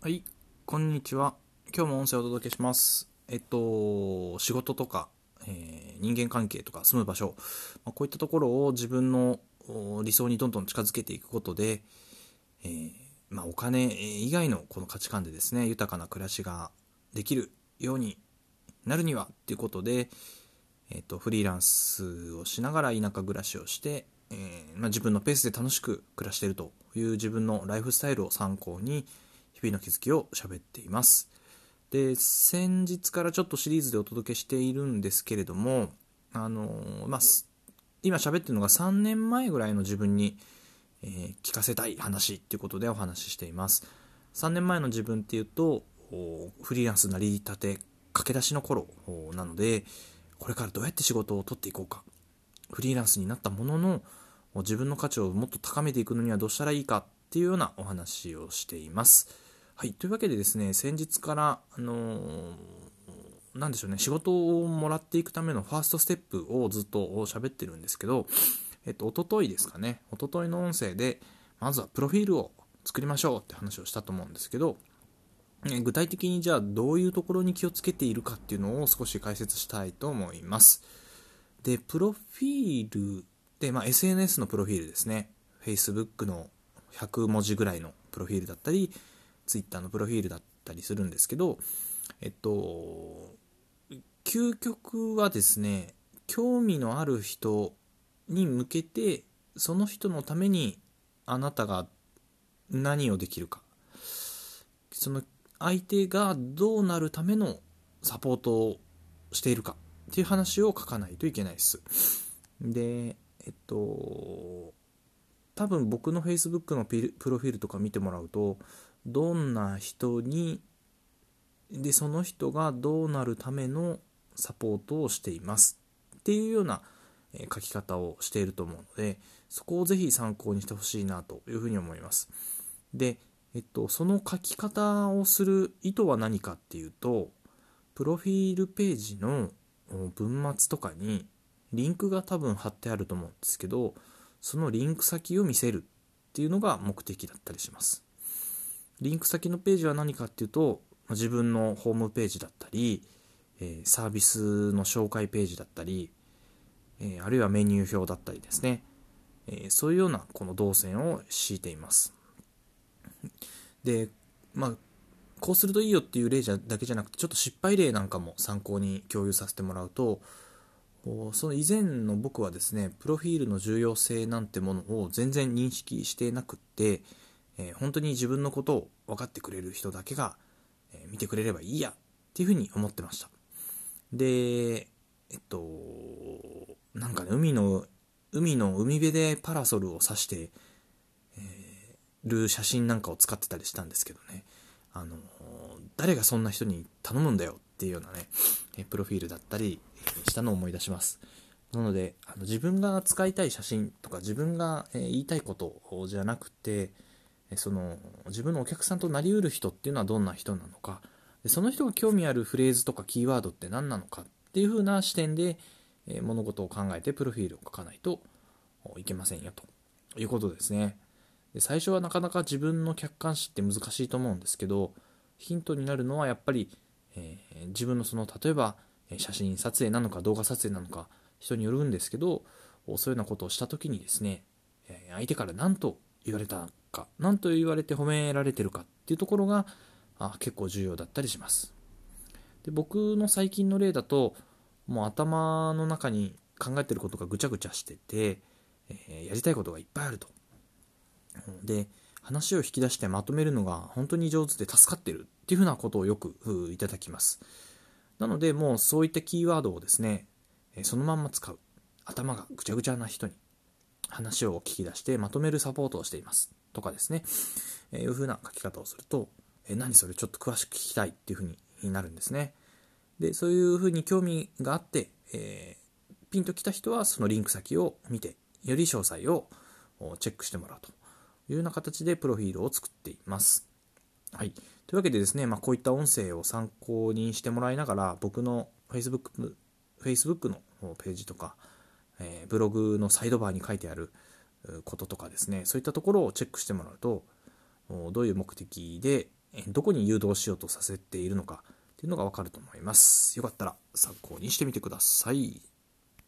はい、こんにちは。今日も音声をお届けします。えっと、仕事とか、えー、人間関係とか住む場所、まあ、こういったところを自分の理想にどんどん近づけていくことで、えー、まあ、お金以外のこの価値観でですね、豊かな暮らしができるようになるにはっていうことで、えっと、フリーランスをしながら田舎暮らしをして、えー、まあ、自分のペースで楽しく暮らしているという自分のライフスタイルを参考に、日々の気づきを喋っています。で、先日からちょっとシリーズでお届けしているんですけれども、あのまあ、今喋ってるのが3年前ぐらいの自分に、えー、聞かせたい話っていうことでお話ししています。3年前の自分っていうと、フリーランスなりたて、駆け出しの頃なので、これからどうやって仕事を取っていこうか。フリーランスになったものの、自分の価値をもっと高めていくのにはどうしたらいいかっていうようなお話をしています。はい、というわけでですね、先日から、あのー、なんでしょうね、仕事をもらっていくためのファーストステップをずっと喋ってるんですけど、えっと、おとといですかね、おとといの音声で、まずはプロフィールを作りましょうって話をしたと思うんですけど、具体的にじゃあどういうところに気をつけているかっていうのを少し解説したいと思います。で、プロフィールで、まあ、SNS のプロフィールですね。Facebook の100文字ぐらいのプロフィールだったり、ツイッターのプロフィールだったりするんですけど、えっと、究極はですね、興味のある人に向けて、その人のためにあなたが何をできるか。その相手がどうなるためのサポートをしているかっていう話を書かないといけないです。で、えっと、多分僕の Facebook のプロフィールとか見てもらうと、どんな人にでその人がどうなるためのサポートをしています。っていうような書き方をしていると思うのでそこをぜひ参考にしてほしいなというふうに思います。で、えっと、その書き方をする意図は何かっていうとプロフィールページの文末とかにリンクが多分貼ってあると思うんですけどそのリンク先を見せるっていうのが目的だったりします。リンク先のページは何かっていうと、自分のホームページだったり、えサービスの紹介ページだったり、えあるいはメニュー表だったりですね、えそういうようなこの動線を敷いています。で、まあ、こうするといいよっていう例じゃだけじゃなくて、ちょっと失敗例なんかも参考に共有させてもらうと、その以前の僕はですね、プロフィールの重要性なんてものを全然認識してなくって、えー、本当に自分のことを分かってくれる人だけが、えー、見てくれればいいやっていうふうに思ってました。で、えっと、なんかね、海の、海の海辺でパラソルを指して、えー、る写真なんかを使ってたりしたんですけどね、あの、誰がそんな人に頼むんだよっていうようなね、えプロフィールだったりしたのを思い出します。なので、あの自分が使いたい写真とか自分がえ言いたいことじゃなくて、その自分のお客さんとなりうる人っていうのはどんな人なのか。でその人が興味あるフレーズとかキーワードって何なのかっていう風な視点で、え物事を考えてプロフィールを書かないといけませんよと。いうことですね。で最初はなかなか自分の客観視って難しいと思うんですけどヒントになるのはやっぱり、えー、自分のその例えば写真撮影なのか動画撮影なのか人によるんですけどそういうようなことをした時にですね相手から何と言われたか何と言われて褒められてるかっていうところがあ結構重要だったりします。で僕の最近の例だともう頭の中に考えてることがぐちゃぐちゃしてて、えー、やりたいことがいっぱいあると。で話を引き出してまとめるのが本当に上手で助かってるっていうふうなことをよくいただきます。なのでもうそういったキーワードをですねそのまんま使う。頭がぐちゃぐちゃな人に話を聞き出してまとめるサポートをしています。とかですね、えー、いう風な書き方をすると、えー、何それちょっと詳しく聞きたいっていう風になるんですね。で、そういう風に興味があって、えー、ピンときた人はそのリンク先を見て、より詳細をチェックしてもらうというような形でプロフィールを作っています。はい。というわけでですね、まあ、こういった音声を参考にしてもらいながら、僕の Facebook, Facebook のページとか、えー、ブログのサイドバーに書いてあることとかですねそういったところをチェックしてもらうとどういう目的でどこに誘導しようとさせているのかっていうのが分かると思います。よかったら参考にしてみてください。